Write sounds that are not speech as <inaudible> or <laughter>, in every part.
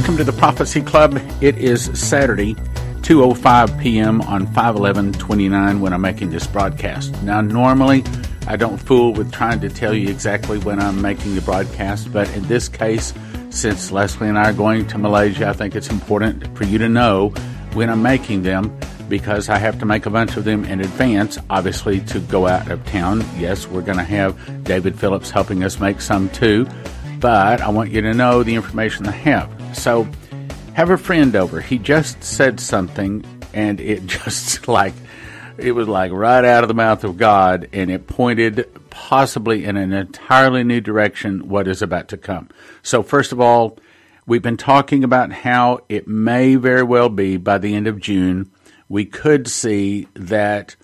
Welcome to the Prophecy Club. It is Saturday, 2:05 p.m. on 5/11/29 when I'm making this broadcast. Now, normally I don't fool with trying to tell you exactly when I'm making the broadcast, but in this case, since Leslie and I are going to Malaysia, I think it's important for you to know when I'm making them because I have to make a bunch of them in advance, obviously, to go out of town. Yes, we're going to have David Phillips helping us make some too, but I want you to know the information I have. So, have a friend over. He just said something, and it <laughs> just like it was like right out of the mouth of God, and it pointed possibly in an entirely new direction what is about to come. So, first of all, we've been talking about how it may very well be by the end of June, we could see that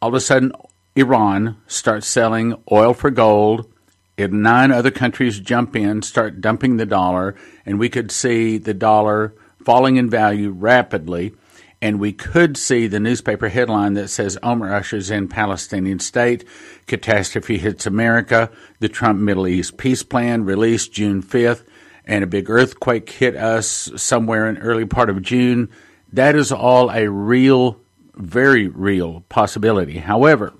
all of a sudden Iran starts selling oil for gold. If nine other countries jump in, start dumping the dollar, and we could see the dollar falling in value rapidly and we could see the newspaper headline that says Omar ushers in Palestinian state, catastrophe hits America, the Trump Middle East peace plan released June 5th, and a big earthquake hit us somewhere in early part of June. That is all a real, very real possibility. However,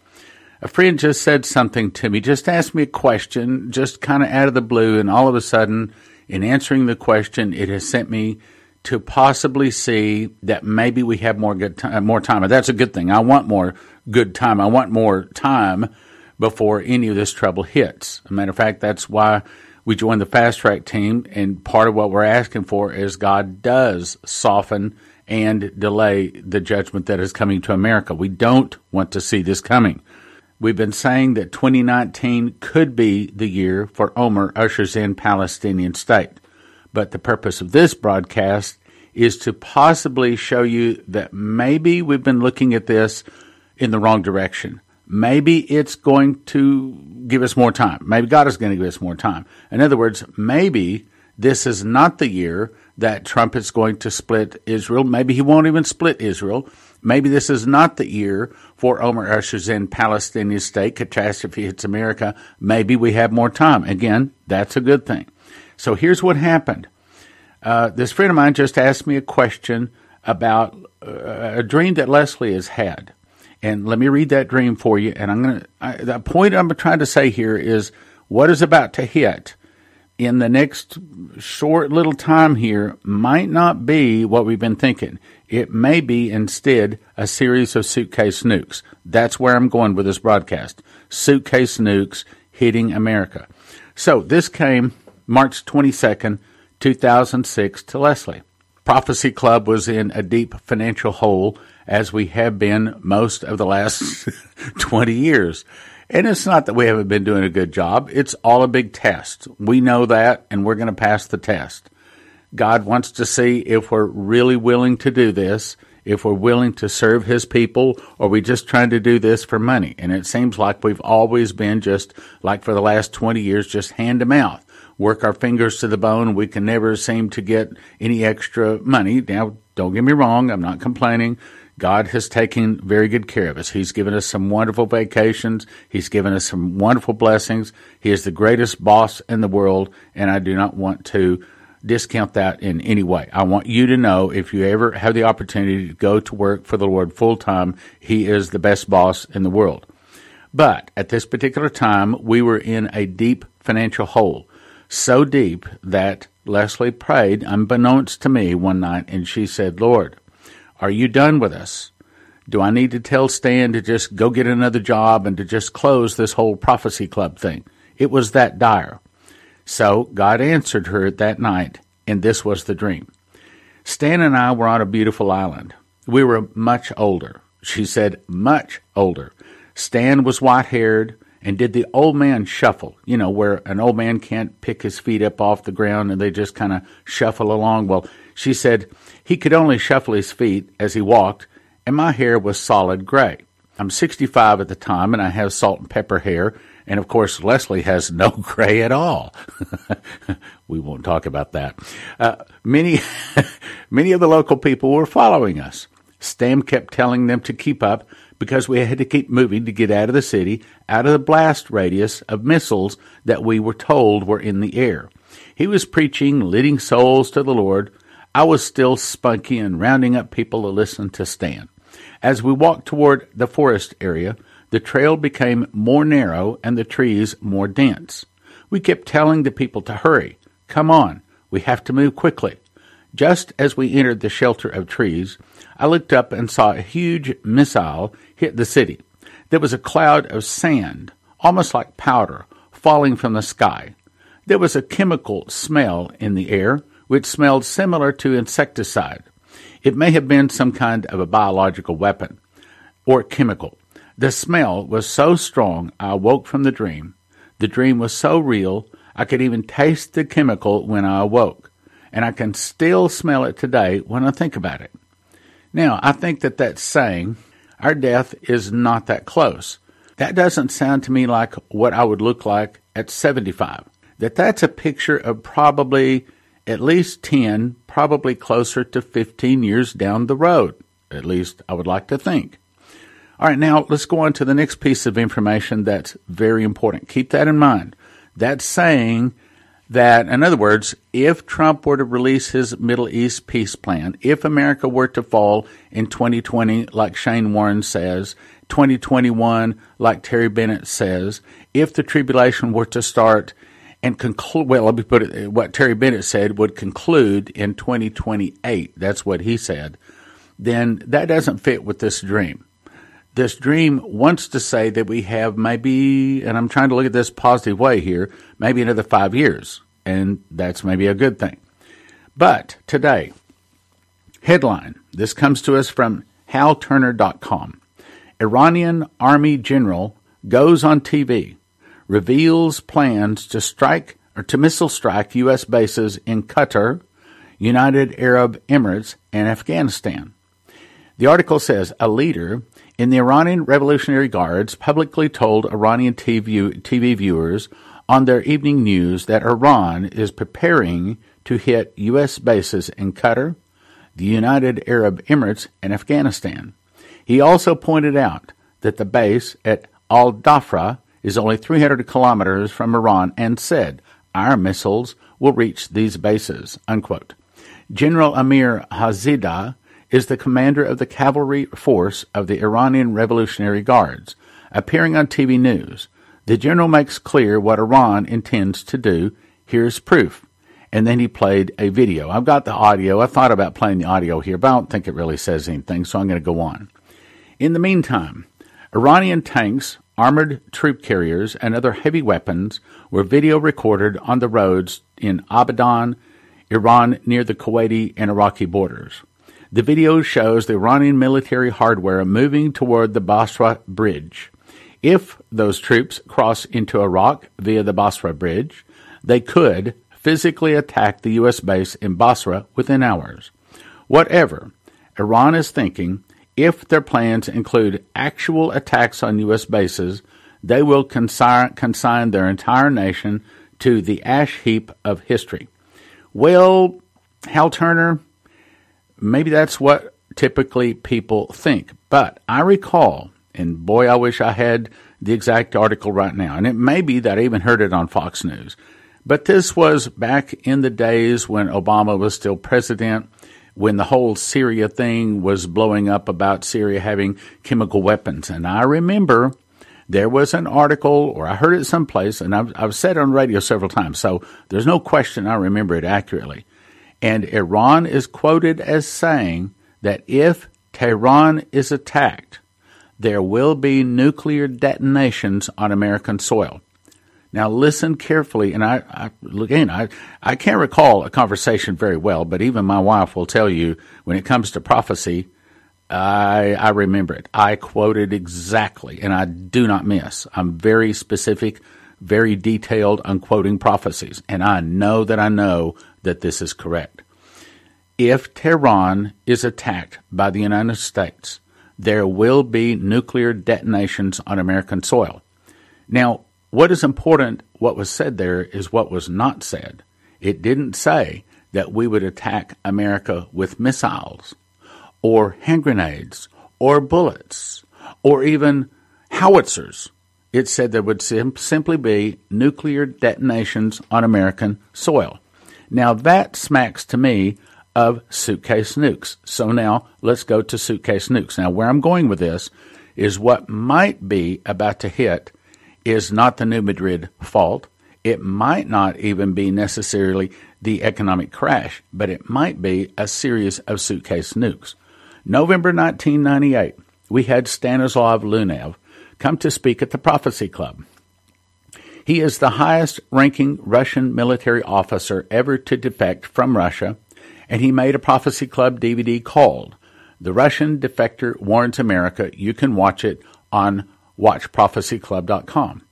a friend just said something to me, just asked me a question, just kind of out of the blue, and all of a sudden, in answering the question, it has sent me to possibly see that maybe we have more good time, more time. And that's a good thing. I want more good time. I want more time before any of this trouble hits. As a matter of fact, that's why we joined the fast track team. And part of what we're asking for is God does soften and delay the judgment that is coming to America. We don't want to see this coming. We've been saying that 2019 could be the year for Omar ushers in Palestinian state. But the purpose of this broadcast is to possibly show you that maybe we've been looking at this in the wrong direction. Maybe it's going to give us more time. Maybe God is going to give us more time. In other words, maybe this is not the year that Trump is going to split Israel. Maybe he won't even split Israel. Maybe this is not the year for Omar ushers in Palestinian state, catastrophe hits America. Maybe we have more time. Again, that's a good thing. So here's what happened. Uh, this friend of mine just asked me a question about uh, a dream that Leslie has had. And let me read that dream for you. And I'm going to, the point I'm trying to say here is what is about to hit in the next short little time here might not be what we've been thinking. It may be instead a series of suitcase nukes. That's where I'm going with this broadcast. Suitcase nukes hitting America. So this came March 22nd, 2006, to Leslie. Prophecy Club was in a deep financial hole, as we have been most of the last <laughs> 20 years. And it's not that we haven't been doing a good job, it's all a big test. We know that, and we're going to pass the test. God wants to see if we're really willing to do this, if we're willing to serve His people, or we just trying to do this for money. And it seems like we've always been just like for the last 20 years, just hand to mouth work our fingers to the bone. We can never seem to get any extra money. Now, don't get me wrong, I'm not complaining. God has taken very good care of us. He's given us some wonderful vacations. He's given us some wonderful blessings. He is the greatest boss in the world, and I do not want to discount that in any way. I want you to know if you ever have the opportunity to go to work for the Lord full time, He is the best boss in the world. But at this particular time, we were in a deep financial hole so deep that Leslie prayed unbeknownst to me one night and she said, Lord, are you done with us? Do I need to tell Stan to just go get another job and to just close this whole prophecy club thing? It was that dire. So God answered her that night, and this was the dream. Stan and I were on a beautiful island. We were much older. She said, much older. Stan was white haired and did the old man shuffle, you know, where an old man can't pick his feet up off the ground and they just kind of shuffle along. Well, she said he could only shuffle his feet as he walked, and my hair was solid gray. I'm 65 at the time, and I have salt and pepper hair, and of course, Leslie has no <laughs> gray at all. <laughs> we won't talk about that. Uh, many, <laughs> many of the local people were following us. Stan kept telling them to keep up because we had to keep moving to get out of the city, out of the blast radius of missiles that we were told were in the air. He was preaching, leading souls to the Lord. I was still spunky and rounding up people to listen to Stan. As we walked toward the forest area, the trail became more narrow and the trees more dense. We kept telling the people to hurry. Come on, we have to move quickly. Just as we entered the shelter of trees, I looked up and saw a huge missile hit the city. There was a cloud of sand, almost like powder, falling from the sky. There was a chemical smell in the air, which smelled similar to insecticide. It may have been some kind of a biological weapon or chemical. The smell was so strong I awoke from the dream. The dream was so real I could even taste the chemical when I awoke, and I can still smell it today when I think about it. Now, I think that that's saying our death is not that close. That doesn't sound to me like what I would look like at 75. That that's a picture of probably at least 10, probably closer to 15 years down the road. At least I would like to think. All right, now let's go on to the next piece of information that's very important. Keep that in mind. That's saying that, in other words, if Trump were to release his Middle East peace plan, if America were to fall in 2020, like Shane Warren says, 2021, like Terry Bennett says, if the tribulation were to start and conclude, well, let me put it, what Terry Bennett said would conclude in 2028, that's what he said, then that doesn't fit with this dream this dream wants to say that we have maybe, and I'm trying to look at this positive way here, maybe another five years, and that's maybe a good thing. But today, headline this comes to us from halturner.com. Iranian army general goes on TV, reveals plans to strike or to missile strike U.S. bases in Qatar, United Arab Emirates, and Afghanistan. The article says a leader in the Iranian Revolutionary Guards publicly told Iranian TV, TV viewers on their evening news that Iran is preparing to hit U.S. bases in Qatar, the United Arab Emirates, and Afghanistan. He also pointed out that the base at Al Dhafra is only 300 kilometers from Iran and said, Our missiles will reach these bases. Unquote. General Amir Hazida is the commander of the cavalry force of the Iranian Revolutionary Guards. Appearing on TV news, the general makes clear what Iran intends to do. Here's proof. And then he played a video. I've got the audio. I thought about playing the audio here, but I don't think it really says anything, so I'm going to go on. In the meantime, Iranian tanks, armored troop carriers, and other heavy weapons were video recorded on the roads in Abadan, Iran, near the Kuwaiti and Iraqi borders. The video shows the Iranian military hardware moving toward the Basra Bridge. If those troops cross into Iraq via the Basra Bridge, they could physically attack the U.S. base in Basra within hours. Whatever Iran is thinking, if their plans include actual attacks on U.S. bases, they will consign, consign their entire nation to the ash heap of history. Well, Hal Turner, maybe that's what typically people think. But I recall, and boy, I wish I had the exact article right now, and it may be that I even heard it on Fox News. But this was back in the days when Obama was still president, when the whole Syria thing was blowing up about Syria having chemical weapons. And I remember there was an article, or I heard it someplace, and I've, I've said it on radio several times, so there's no question I remember it accurately. And Iran is quoted as saying that if Tehran is attacked, there will be nuclear detonations on American soil. Now listen carefully, and I, I again, I, I can't recall a conversation very well, but even my wife will tell you when it comes to prophecy, I, I remember it. I quoted exactly, and I do not miss. I'm very specific, very detailed on quoting prophecies, and I know that I know that this is correct. If Tehran is attacked by the United States, there will be nuclear detonations on American soil. Now, what is important, what was said there, is what was not said. It didn't say that we would attack America with missiles, or hand grenades, or bullets, or even howitzers. It said there would sim- simply be nuclear detonations on American soil. Now that smacks to me of suitcase nukes. So now let's go to suitcase nukes. Now, where I'm going with this is what might be about to hit is not the New Madrid fault. It might not even be necessarily the economic crash, but it might be a series of suitcase nukes. November 1998, we had Stanislav Lunev come to speak at the Prophecy Club. He is the highest ranking Russian military officer ever to defect from Russia and he made a Prophecy Club DVD called The Russian Defector Warns America. You can watch it on watchprophecyclub.com.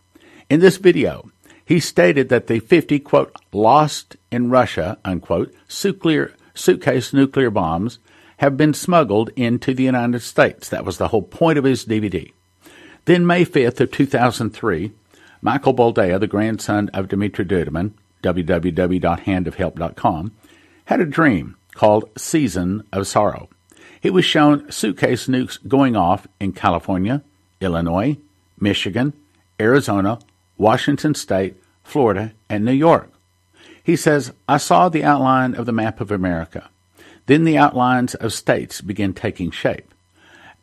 In this video, he stated that the 50, quote, lost in Russia, unquote, suitcase nuclear bombs have been smuggled into the United States. That was the whole point of his DVD. Then, May 5th of 2003, Michael Boldea, the grandson of Dmitry Duduman, www.handofhelp.com, had a dream called Season of Sorrow. He was shown suitcase nukes going off in California, Illinois, Michigan, Arizona, Washington State, Florida, and New York. He says, I saw the outline of the map of America. Then the outlines of states began taking shape.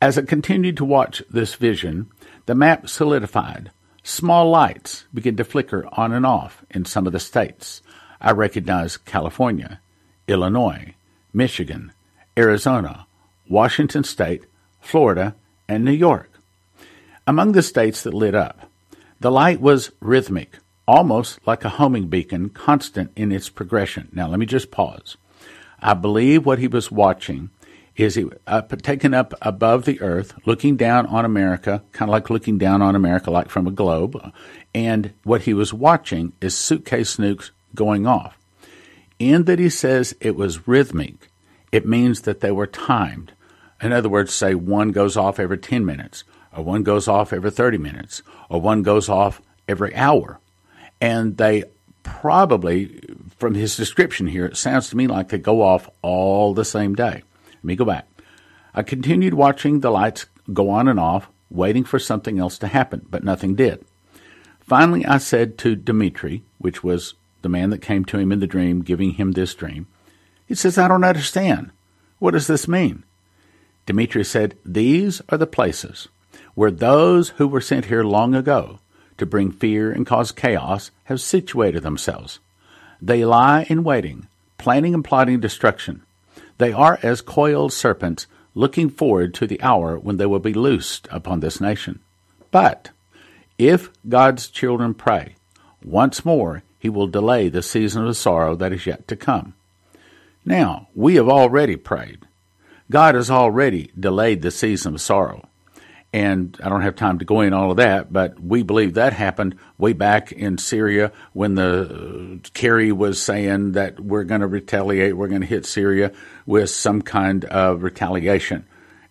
As I continued to watch this vision, the map solidified. Small lights began to flicker on and off in some of the states. I recognized California, Illinois, Michigan, Arizona, Washington State, Florida, and New York. Among the states that lit up, the light was rhythmic, almost like a homing beacon, constant in its progression. Now, let me just pause. I believe what he was watching is he up, taken up above the earth, looking down on America, kind of like looking down on America, like from a globe. And what he was watching is suitcase nukes going off. In that he says it was rhythmic, it means that they were timed. In other words, say one goes off every 10 minutes, or one goes off every 30 minutes, or one goes off every hour. And they probably, from his description here, it sounds to me like they go off all the same day. Let me go back. I continued watching the lights go on and off, waiting for something else to happen, but nothing did. Finally, I said to Dmitri, which was the man that came to him in the dream, giving him this dream. He says, I don't understand. What does this mean? Demetrius said, These are the places where those who were sent here long ago to bring fear and cause chaos have situated themselves. They lie in waiting, planning and plotting destruction. They are as coiled serpents, looking forward to the hour when they will be loosed upon this nation. But if God's children pray, once more he will delay the season of sorrow that is yet to come. Now, we have already prayed. God has already delayed the season of sorrow. And I don't have time to go in all of that, but we believe that happened way back in Syria when the uh, Kerry was saying that we're going to retaliate, we're going to hit Syria with some kind of retaliation.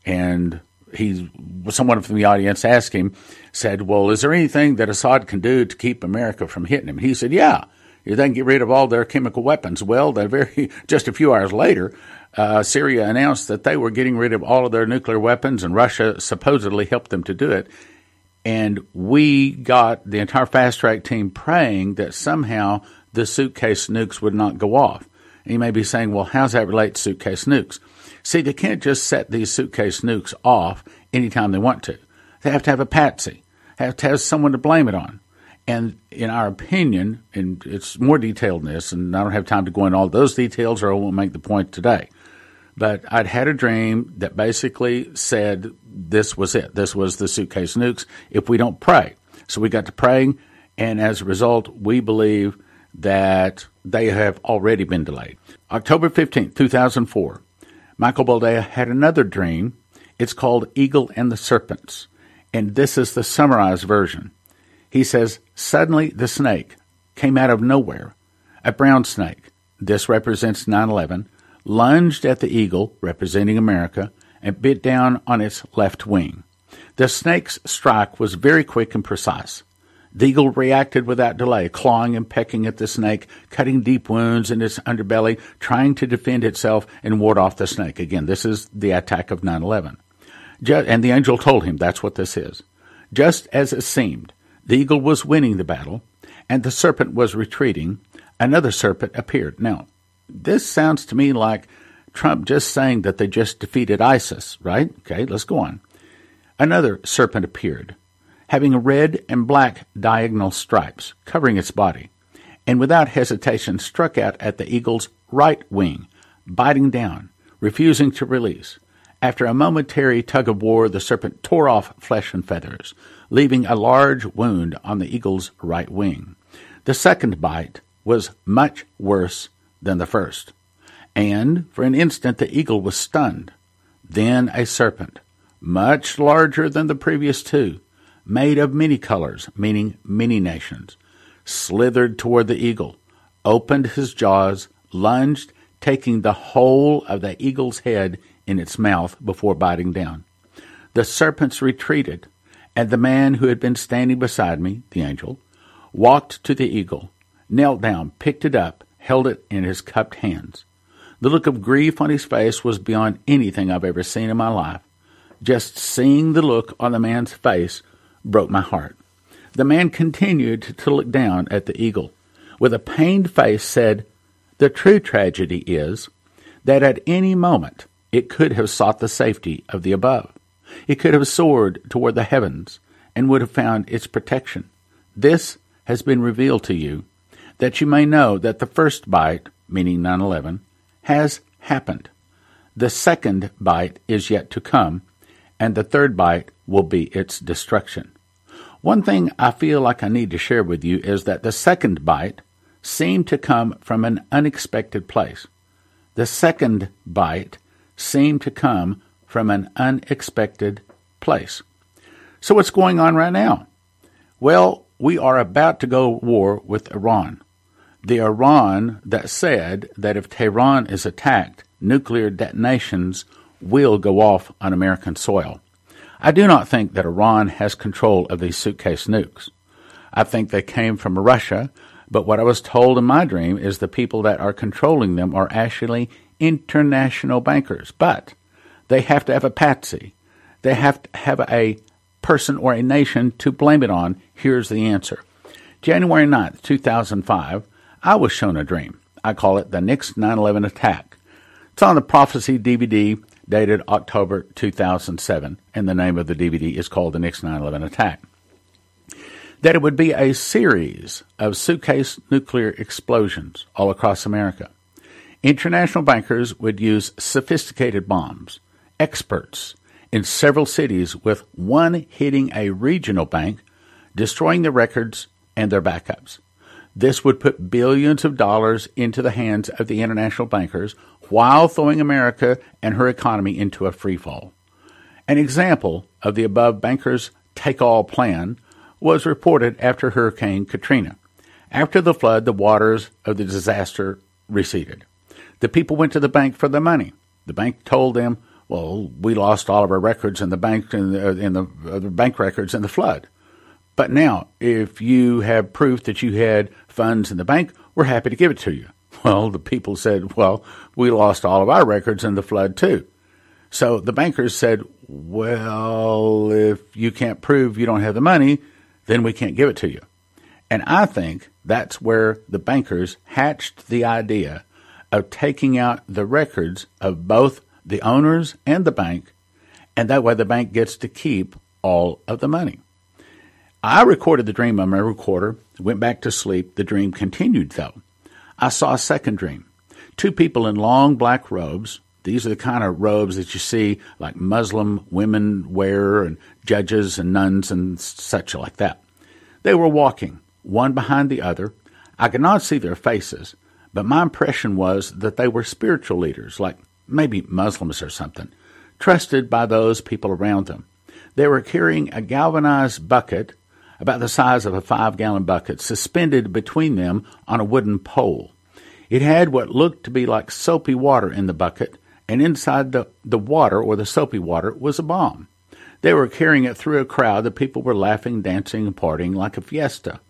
And he, someone from the audience asked him, said, Well, is there anything that Assad can do to keep America from hitting him? He said, Yeah, they can get rid of all their chemical weapons. Well, very <laughs> just a few hours later, uh, Syria announced that they were getting rid of all of their nuclear weapons, and Russia supposedly helped them to do it. And we got the entire fast track team praying that somehow the suitcase nukes would not go off. And you may be saying, well, how's that relate to suitcase nukes? See, they can't just set these suitcase nukes off anytime they want to. They have to have a patsy have to have someone to blame it on. And in our opinion, and it's more detailed than this, and I don't have time to go into all those details or I won't make the point today. But I'd had a dream that basically said this was it. This was the suitcase nukes if we don't pray. So we got to praying, and as a result, we believe that they have already been delayed. October 15th, 2004, Michael Boldea had another dream. It's called Eagle and the Serpents and this is the summarized version. He says, Suddenly the snake came out of nowhere, a brown snake. This represents 9 11, lunged at the eagle, representing America, and bit down on its left wing. The snake's strike was very quick and precise. The eagle reacted without delay, clawing and pecking at the snake, cutting deep wounds in its underbelly, trying to defend itself and ward off the snake. Again, this is the attack of 9 11 and the angel told him that's what this is. Just as it seemed, the eagle was winning the battle, and the serpent was retreating, another serpent appeared. Now, this sounds to me like Trump just saying that they just defeated ISIS, right? Okay, let's go on. Another serpent appeared, having red and black diagonal stripes covering its body, and without hesitation struck out at the eagle's right wing, biting down, refusing to release. After a momentary tug of war, the serpent tore off flesh and feathers, leaving a large wound on the eagle's right wing. The second bite was much worse than the first, and for an instant the eagle was stunned. Then a serpent, much larger than the previous two, made of many colors, meaning many nations, slithered toward the eagle, opened his jaws, lunged, taking the whole of the eagle's head in its mouth before biting down. The serpents retreated, and the man who had been standing beside me, the angel, walked to the eagle, knelt down, picked it up, held it in his cupped hands. The look of grief on his face was beyond anything I've ever seen in my life. Just seeing the look on the man's face broke my heart. The man continued to look down at the eagle. With a pained face, said, The true tragedy is that at any moment it could have sought the safety of the above. It could have soared toward the heavens and would have found its protection. This has been revealed to you, that you may know that the first bite, meaning 9 11, has happened. The second bite is yet to come, and the third bite will be its destruction. One thing I feel like I need to share with you is that the second bite seemed to come from an unexpected place. The second bite seemed to come from an unexpected place. So, what's going on right now? Well, we are about to go war with Iran. The Iran that said that if Tehran is attacked, nuclear detonations will go off on American soil. I do not think that Iran has control of these suitcase nukes. I think they came from Russia, but what I was told in my dream is the people that are controlling them are actually international bankers. But they have to have a patsy. They have to have a person or a nation to blame it on. Here's the answer. January 9th, 2005, I was shown a dream. I call it the Nix 9 11 attack. It's on the Prophecy DVD dated October 2007, and the name of the DVD is called The Nix 9 11 Attack. That it would be a series of suitcase nuclear explosions all across America. International bankers would use sophisticated bombs, experts in several cities, with one hitting a regional bank, destroying the records and their backups. This would put billions of dollars into the hands of the international bankers while throwing America and her economy into a freefall. An example of the above bankers' take all plan was reported after Hurricane Katrina. After the flood, the waters of the disaster receded. The people went to the bank for the money. The bank told them, "Well, we lost all of our records in the bank in the, in the, uh, the bank records in the flood. But now, if you have proof that you had funds in the bank, we're happy to give it to you." <laughs> Well, the people said, "Well, we lost all of our records in the flood too." So the bankers said, "Well, if you can't prove you don't have the money, then we can't give it to you." And I think that's where the bankers hatched the idea of taking out the records of both the owners and the bank, and that way the bank gets to keep all of the money. I recorded the dream on my recorder, went back to sleep. The dream continued, though. I saw a second dream. Two people in long black robes. These are the kind of robes that you see like Muslim women wear and judges and nuns and such like that. They were walking, one behind the other. I could not see their faces, but my impression was that they were spiritual leaders, like maybe Muslims or something, trusted by those people around them. They were carrying a galvanized bucket about the size of a five gallon bucket suspended between them on a wooden pole. It had what looked to be like soapy water in the bucket, and inside the, the water or the soapy water was a bomb. They were carrying it through a crowd. The people were laughing, dancing, and partying like a fiesta.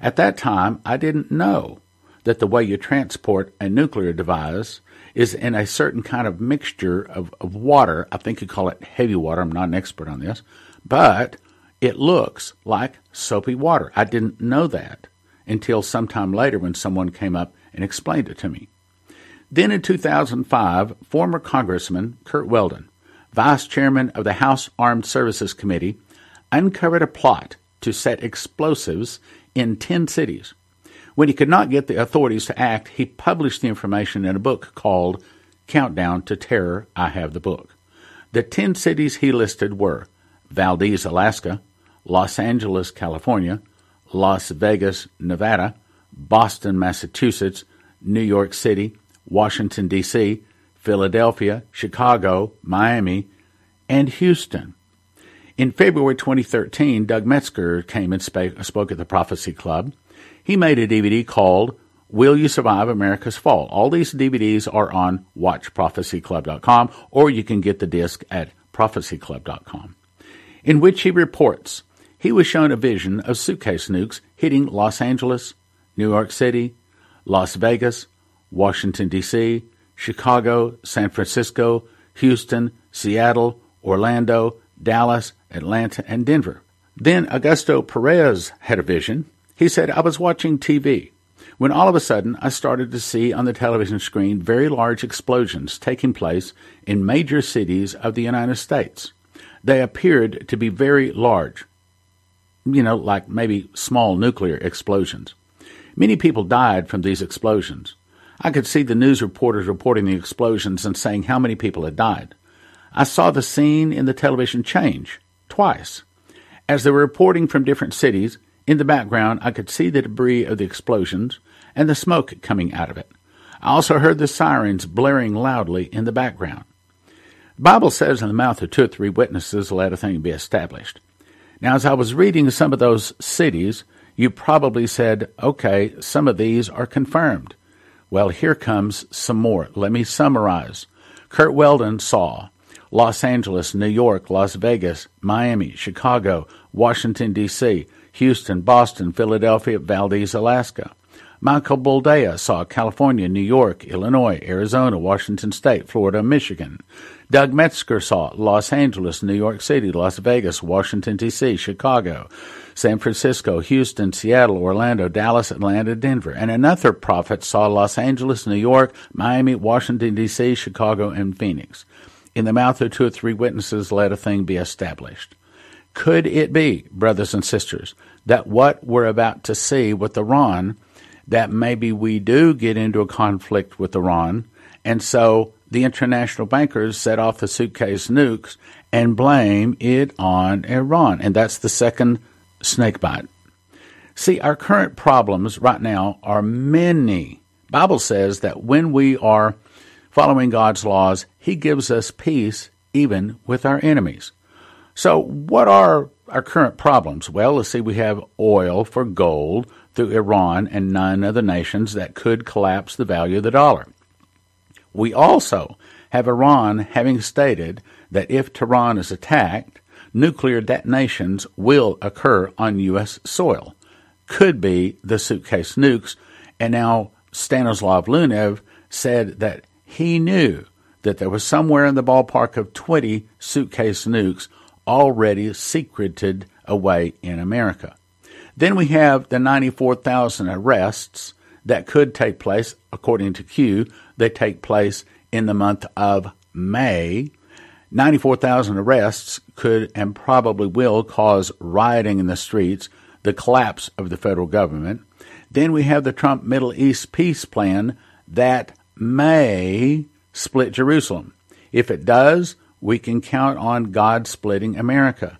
At that time, I didn't know that the way you transport a nuclear device is in a certain kind of mixture of, of water. I think you call it heavy water. I'm not an expert on this, but it looks like soapy water. I didn't know that until sometime later when someone came up and explained it to me. Then in 2005, former Congressman Curt Weldon, vice chairman of the House Armed Services Committee, uncovered a plot to set explosives in 10 cities. When he could not get the authorities to act, he published the information in a book called Countdown to Terror. I have the book. The 10 cities he listed were Valdez, Alaska, Los Angeles, California, Las Vegas, Nevada, Boston, Massachusetts, New York City, Washington, D.C., Philadelphia, Chicago, Miami, and Houston. In February 2013, Doug Metzger came and spoke at the Prophecy Club. He made a DVD called Will You Survive America's Fall? All these DVDs are on watchprophecyclub.com or you can get the disc at prophecyclub.com, in which he reports he was shown a vision of suitcase nukes hitting Los Angeles, New York City, Las Vegas, Washington, D.C., Chicago, San Francisco, Houston, Seattle, Orlando, Dallas, Atlanta, and Denver. Then Augusto Perez had a vision. He said, I was watching TV when all of a sudden I started to see on the television screen very large explosions taking place in major cities of the United States. They appeared to be very large, you know, like maybe small nuclear explosions. Many people died from these explosions. I could see the news reporters reporting the explosions and saying how many people had died. I saw the scene in the television change twice. As they were reporting from different cities, in the background I could see the debris of the explosions and the smoke coming out of it. I also heard the sirens blaring loudly in the background. The Bible says in the mouth of two or three witnesses let a thing be established. Now, as I was reading some of those cities, you probably said, okay, some of these are confirmed. Well, here comes some more. Let me summarize. Curt Weldon saw Los Angeles, New York, Las Vegas, Miami, Chicago, Washington, D.C., Houston, Boston, Philadelphia, Valdez, Alaska. Michael Boldea saw California, New York, Illinois, Arizona, Washington State, Florida, Michigan. Doug Metzger saw Los Angeles, New York City, Las Vegas, Washington, D.C., Chicago, San Francisco, Houston, Seattle, Orlando, Dallas, Atlanta, Denver. And another prophet saw Los Angeles, New York, Miami, Washington, D.C., Chicago, and Phoenix. In the mouth of two or three witnesses let a thing be established. Could it be, brothers and sisters, that what we're about to see with Iran, that maybe we do get into a conflict with Iran, and so the international bankers set off the suitcase nukes and blame it on Iran. And that's the second snakebite. See, our current problems right now are many. Bible says that when we are following God's laws, he gives us peace even with our enemies. So, what are our current problems? Well, let's see, we have oil for gold through Iran and none of the nations that could collapse the value of the dollar. We also have Iran having stated that if Tehran is attacked, nuclear detonations will occur on U.S. soil. Could be the suitcase nukes. And now Stanislav Lunev said that he knew that there was somewhere in the ballpark of 20 suitcase nukes already secreted away in America. Then we have the 94,000 arrests that could take place, according to Q, they take place in the month of May. 94,000 arrests could and probably will cause rioting in the streets, the collapse of the federal government. Then we have the Trump Middle East peace plan that may split Jerusalem. If it does, we can count on God splitting America.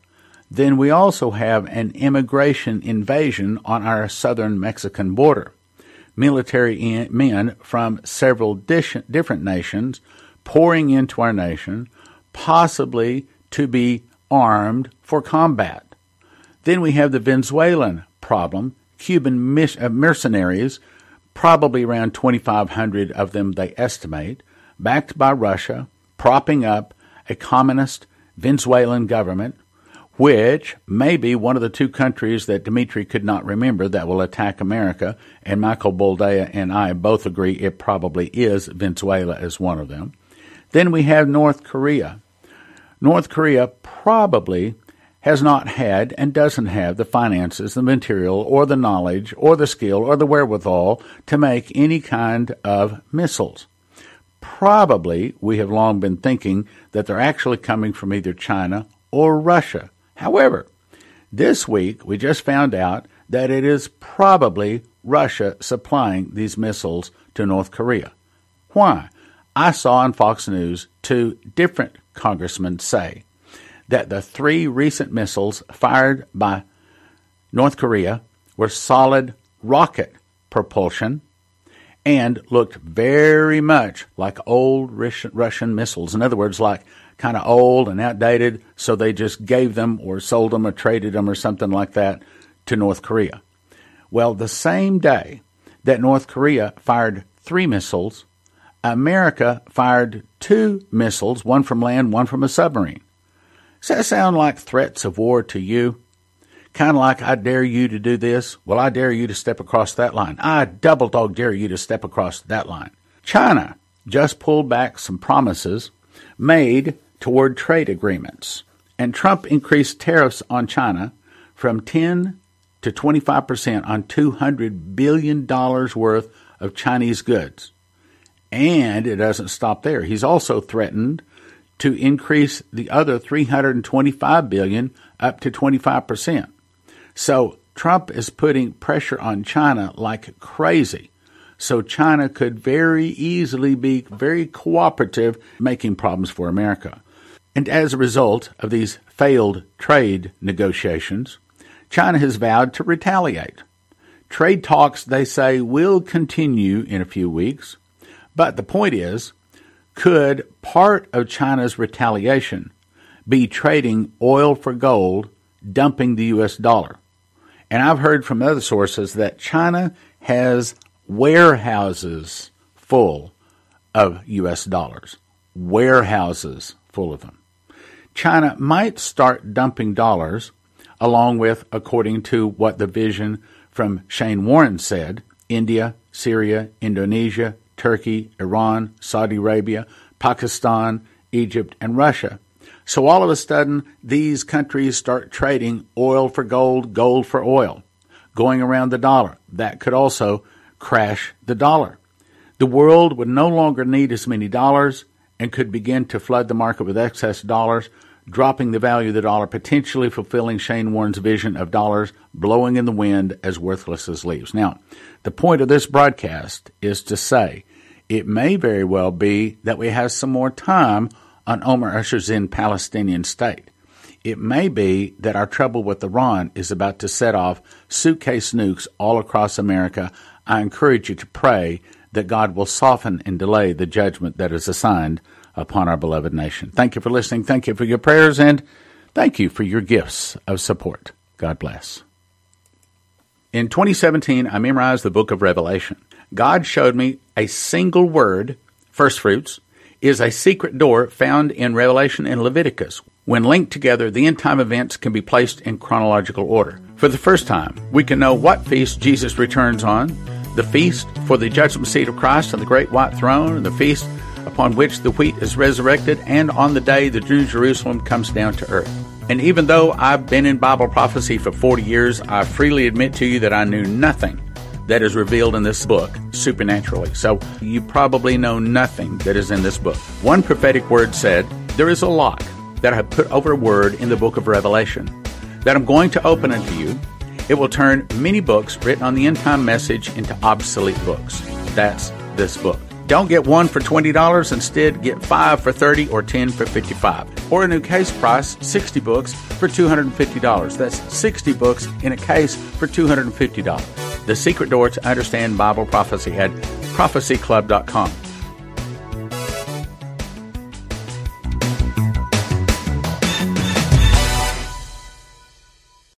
Then we also have an immigration invasion on our southern Mexican border military men from several different nations pouring into our nation, possibly to be armed for combat. Then we have the Venezuelan problem, Cuban uh, mercenaries, probably around 2,500 of them they estimate, backed by Russia, propping up a communist Venezuelan government which may be one of the two countries that Dimitri could not remember that will attack America, and Michael Boldea and I both agree it probably is Venezuela as one of them. Then we have North Korea. North Korea probably has not had and doesn't have the finances, the material, or the knowledge, or the skill, or the wherewithal to make any kind of missiles. Probably we have long been thinking that they're actually coming from either China or Russia. However, this week we just found out that it is probably Russia supplying these missiles to North Korea. Why? I saw on Fox News two different congressmen say that the three recent missiles fired by North Korea were solid rocket propulsion and looked very much like old Russian missiles. In other words, like kind of old and outdated, so they just gave them or sold them or traded them or something like that to North Korea. Well, the same day that North Korea fired three missiles, America fired two missiles, one from land, one from a submarine. Does that sound like threats of war to you? Kind of like, I dare you to do this. Well, I dare you to step across that line. I double dog dare you to step across that line. China just pulled back some promises made toward trade agreements. And Trump increased tariffs on China from 10 to 25% on $200 billion worth of Chinese goods. And it doesn't stop there. He's also threatened to increase the other 325 billion up to 25%. So Trump is putting pressure on China like crazy. So China could very easily be very cooperative, making problems for America. And as a result of these failed trade negotiations, China has vowed to retaliate. Trade talks, they say, will continue in a few weeks. But the point is, could part of China's retaliation be trading oil for gold, dumping the U.S. dollar? And I've heard from other sources that China has warehouses full of U.S. dollars. Warehouses full of them. China might start dumping dollars, along with, according to what the vision from Shane Warren said, India, Syria, Indonesia, Turkey, Iran, Saudi Arabia, Pakistan, Egypt, and Russia. So all of a sudden, these countries start trading oil for gold, gold for oil, going around the dollar. That could also crash the dollar. The world would no longer need as many dollars and could begin to flood the market with excess dollars, dropping the value of the dollar, potentially fulfilling Shane Warren's vision of dollars blowing in the wind as worthless as leaves. Now, the point of this broadcast is to say it may very well be that we have some more time on Omar Usher's in Palestinian state. It may be that our trouble with Iran is about to set off suitcase nukes all across America. I encourage you to pray that God will soften and delay the judgment that is assigned upon our beloved nation. Thank you for listening. Thank you for your prayers and thank you for your gifts of support. God bless. In 2017, I memorized the book of Revelation. God showed me a single word, first fruits, is a secret door found in Revelation and Leviticus. When linked together, the end time events can be placed in chronological order. For the first time, we can know what feast Jesus returns on, the feast for the judgment seat of Christ on the great white throne, and the feast upon which the wheat is resurrected, and on the day the New Jerusalem comes down to earth. And even though I've been in Bible prophecy for 40 years, I freely admit to you that I knew nothing that is revealed in this book supernaturally. So you probably know nothing that is in this book. One prophetic word said, There is a lock that I have put over a word in the book of Revelation that I'm going to open unto you. It will turn many books written on the end time message into obsolete books. That's this book. Don't get one for $20, instead get 5 for 30 or 10 for 55. Or a new case price, 60 books for $250. That's 60 books in a case for $250. The secret door to understand Bible prophecy at prophecyclub.com.